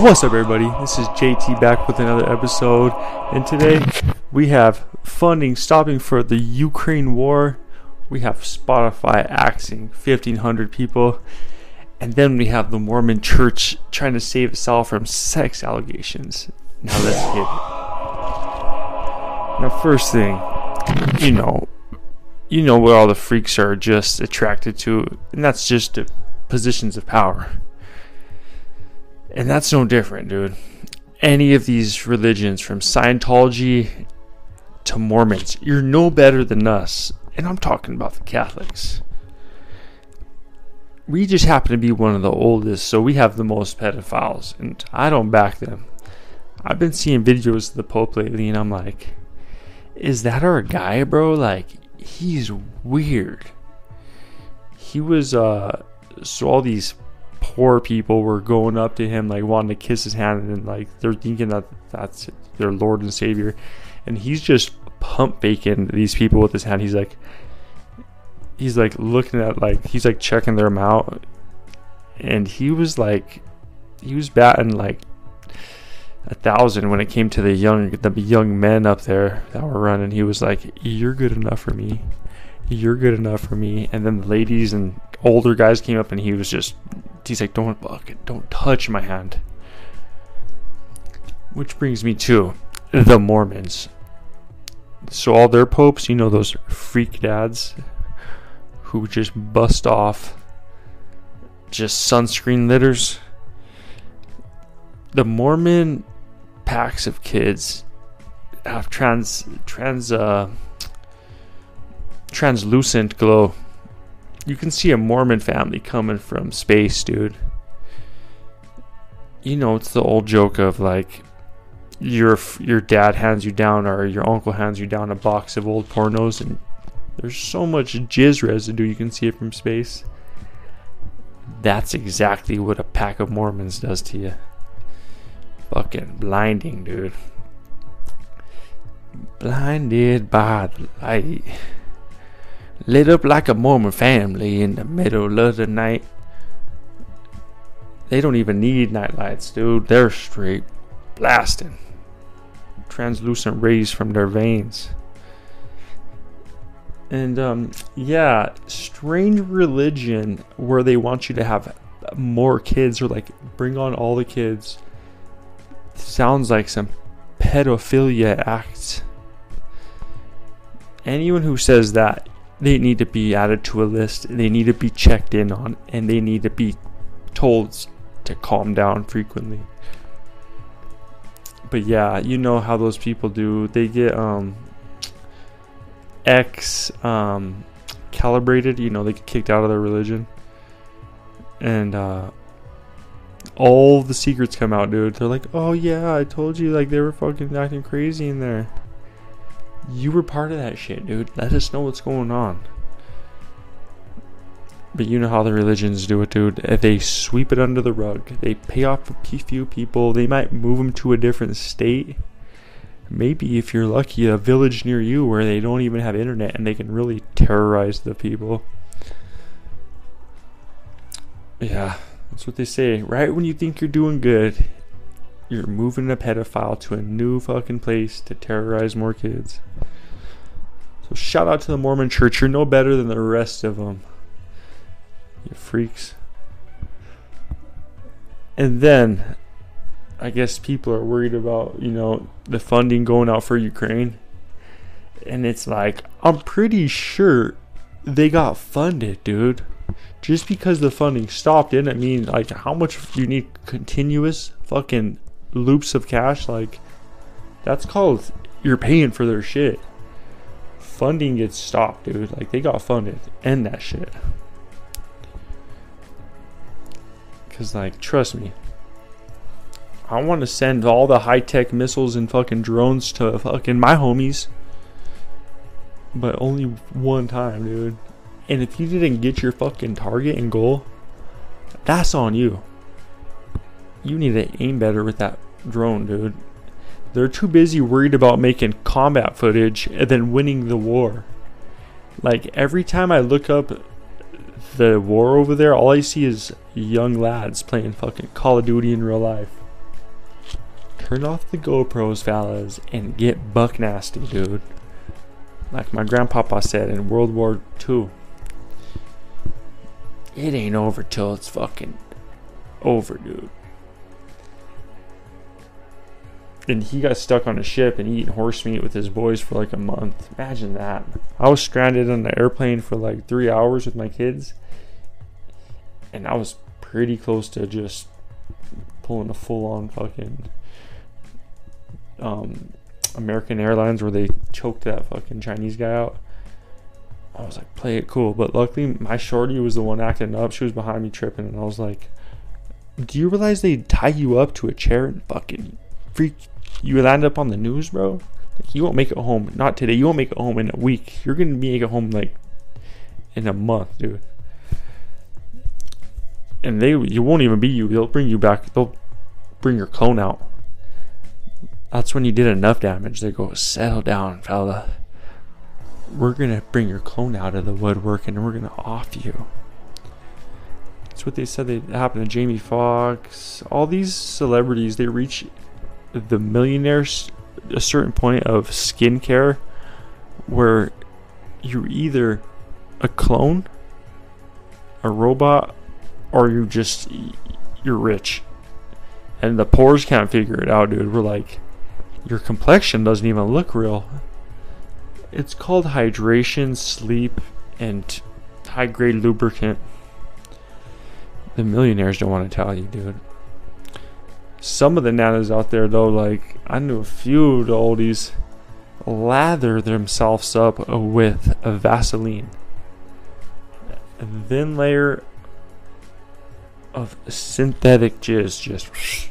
What's up, everybody? This is JT back with another episode, and today we have funding stopping for the Ukraine war. We have Spotify axing 1,500 people, and then we have the Mormon Church trying to save itself from sex allegations. Now let's get it. Now, first thing, you know, you know what all the freaks are just attracted to, and that's just positions of power. And that's no different, dude. Any of these religions, from Scientology to Mormons, you're no better than us. And I'm talking about the Catholics. We just happen to be one of the oldest, so we have the most pedophiles, and I don't back them. I've been seeing videos of the Pope lately, and I'm like, is that our guy, bro? Like, he's weird. He was, uh, so all these poor people were going up to him like wanting to kiss his hand and like they're thinking that that's their lord and savior. And he's just pump faking these people with his hand. He's like he's like looking at like he's like checking them out. And he was like he was batting like a thousand when it came to the young the young men up there that were running. He was like you're good enough for me. You're good enough for me. And then the ladies and older guys came up and he was just he's like don't don't touch my hand. Which brings me to the mormons. So all their popes you know those freak dads who just bust off just sunscreen litters. The mormon packs of kids have trans trans uh translucent glow you can see a Mormon family coming from space, dude. You know, it's the old joke of like your your dad hands you down or your uncle hands you down a box of old pornos and there's so much jizz residue you can see it from space. That's exactly what a pack of Mormons does to you. Fucking blinding, dude. Blinded by the light lit up like a Mormon family in the middle of the night. They don't even need nightlights, dude. They're straight blasting. Translucent rays from their veins. And um, yeah, strange religion where they want you to have more kids or like bring on all the kids. Sounds like some pedophilia act. Anyone who says that, they need to be added to a list. They need to be checked in on, and they need to be told to calm down frequently. But yeah, you know how those people do. They get um X um calibrated, you know, they get kicked out of their religion. And uh all the secrets come out, dude. They're like, "Oh yeah, I told you like they were fucking acting crazy in there." You were part of that shit, dude. Let us know what's going on. But you know how the religions do it, dude. They sweep it under the rug. They pay off a few people. They might move them to a different state. Maybe, if you're lucky, a village near you where they don't even have internet and they can really terrorize the people. Yeah, that's what they say. Right when you think you're doing good, you're moving a pedophile to a new fucking place to terrorize more kids. So shout out to the Mormon church. You're no better than the rest of them. You freaks. And then I guess people are worried about, you know, the funding going out for Ukraine. And it's like, I'm pretty sure they got funded, dude. Just because the funding stopped didn't mean like how much you need continuous fucking loops of cash, like that's called you're paying for their shit. Funding gets stopped, dude. Like they got funded. End that shit. Cause like, trust me. I want to send all the high tech missiles and fucking drones to fucking my homies. But only one time, dude. And if you didn't get your fucking target and goal, that's on you you need to aim better with that drone, dude. They're too busy worried about making combat footage and then winning the war. Like every time I look up the war over there, all I see is young lads playing fucking Call of Duty in real life. turn off the GoPros, fellas, and get buck nasty, dude. Like my grandpapa said in World War II. It ain't over till it's fucking over, dude. And he got stuck on a ship and eating horse meat with his boys for like a month. Imagine that. I was stranded on the airplane for like three hours with my kids. And I was pretty close to just pulling a full on fucking um, American Airlines where they choked that fucking Chinese guy out. I was like, play it cool. But luckily, my shorty was the one acting up. She was behind me tripping. And I was like, do you realize they tie you up to a chair and fucking freak? You land up on the news, bro. You won't make it home. Not today. You won't make it home in a week. You're to make it home like in a month, dude. And they, you won't even be you. They'll bring you back. They'll bring your clone out. That's when you did enough damage. They go, settle down, fella we're gonna bring your clone out of the woodwork and we're gonna off you. That's what they said they happened to Jamie Foxx. All these celebrities, they reach the millionaires a certain point of skincare where you're either a clone, a robot, or you just you're rich. And the poors can't figure it out, dude. We're like, your complexion doesn't even look real. It's called hydration, sleep, and high grade lubricant. The millionaires don't want to tell you, dude. Some of the nanas out there, though, like I knew a few of the oldies, lather themselves up with a Vaseline. A thin layer of synthetic jizz just.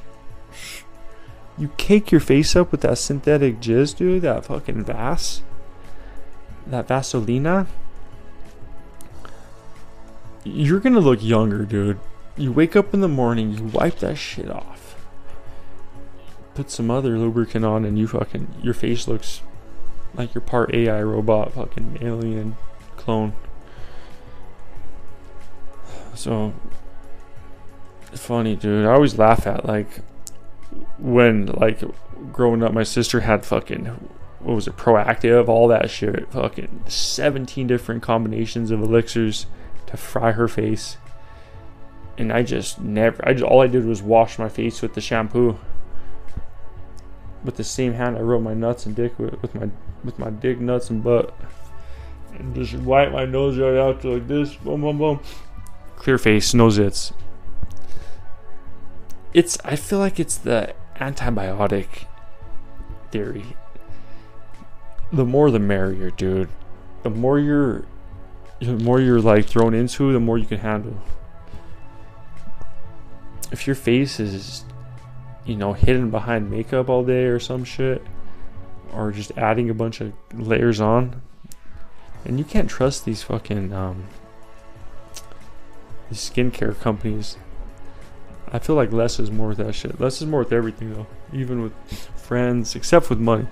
You cake your face up with that synthetic jizz, dude, that fucking Vas that Vaselina, you're gonna look younger, dude. You wake up in the morning, you wipe that shit off, put some other lubricant on, and you fucking your face looks like you're part AI robot, fucking alien clone. So it's funny, dude. I always laugh at like when like growing up, my sister had fucking what was it, Proactiv, all that shit. Fucking 17 different combinations of elixirs to fry her face. And I just never, I just, all I did was wash my face with the shampoo. With the same hand I rubbed my nuts and dick with, with my with my dick, nuts, and butt. And just wipe my nose right out like this. Boom, boom, boom. Clear face, no zits. It's, I feel like it's the antibiotic theory the more the merrier, dude. The more you're, the more you're like thrown into, the more you can handle. If your face is, you know, hidden behind makeup all day or some shit, or just adding a bunch of layers on, and you can't trust these fucking um, these skincare companies. I feel like less is more with that shit. Less is more with everything though, even with friends, except with money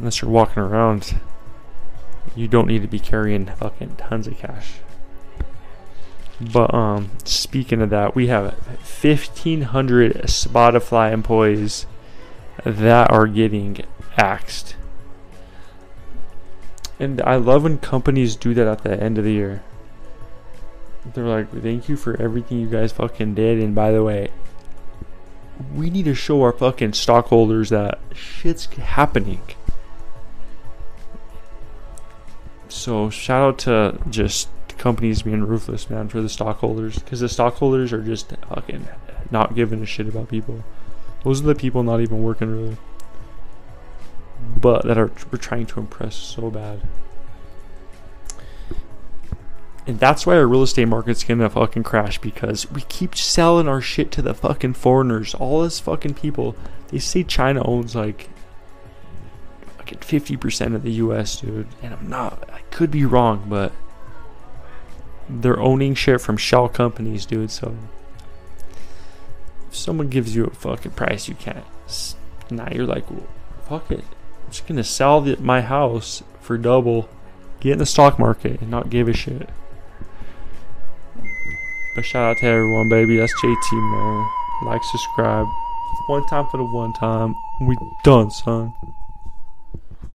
unless you're walking around, you don't need to be carrying fucking tons of cash. But um, speaking of that, we have 1,500 Spotify employees that are getting axed. And I love when companies do that at the end of the year. They're like, thank you for everything you guys fucking did. And by the way, we need to show our fucking stockholders that shit's happening. So shout out to just companies being ruthless, man, for the stockholders, because the stockholders are just fucking not giving a shit about people. Those are the people not even working really, but that are we're trying to impress so bad. And that's why our real estate market's gonna fucking crash because we keep selling our shit to the fucking foreigners. All this fucking people. They say China owns like fucking 50% of the US, dude. And I'm not, I could be wrong, but they're owning shit from shell companies, dude. So if someone gives you a fucking price you can't, now you're like, well, fuck it. I'm just gonna sell the, my house for double, get in the stock market, and not give a shit. But shout out to everyone, baby. That's JT, man. Like, subscribe. One time for the one time. We done, son.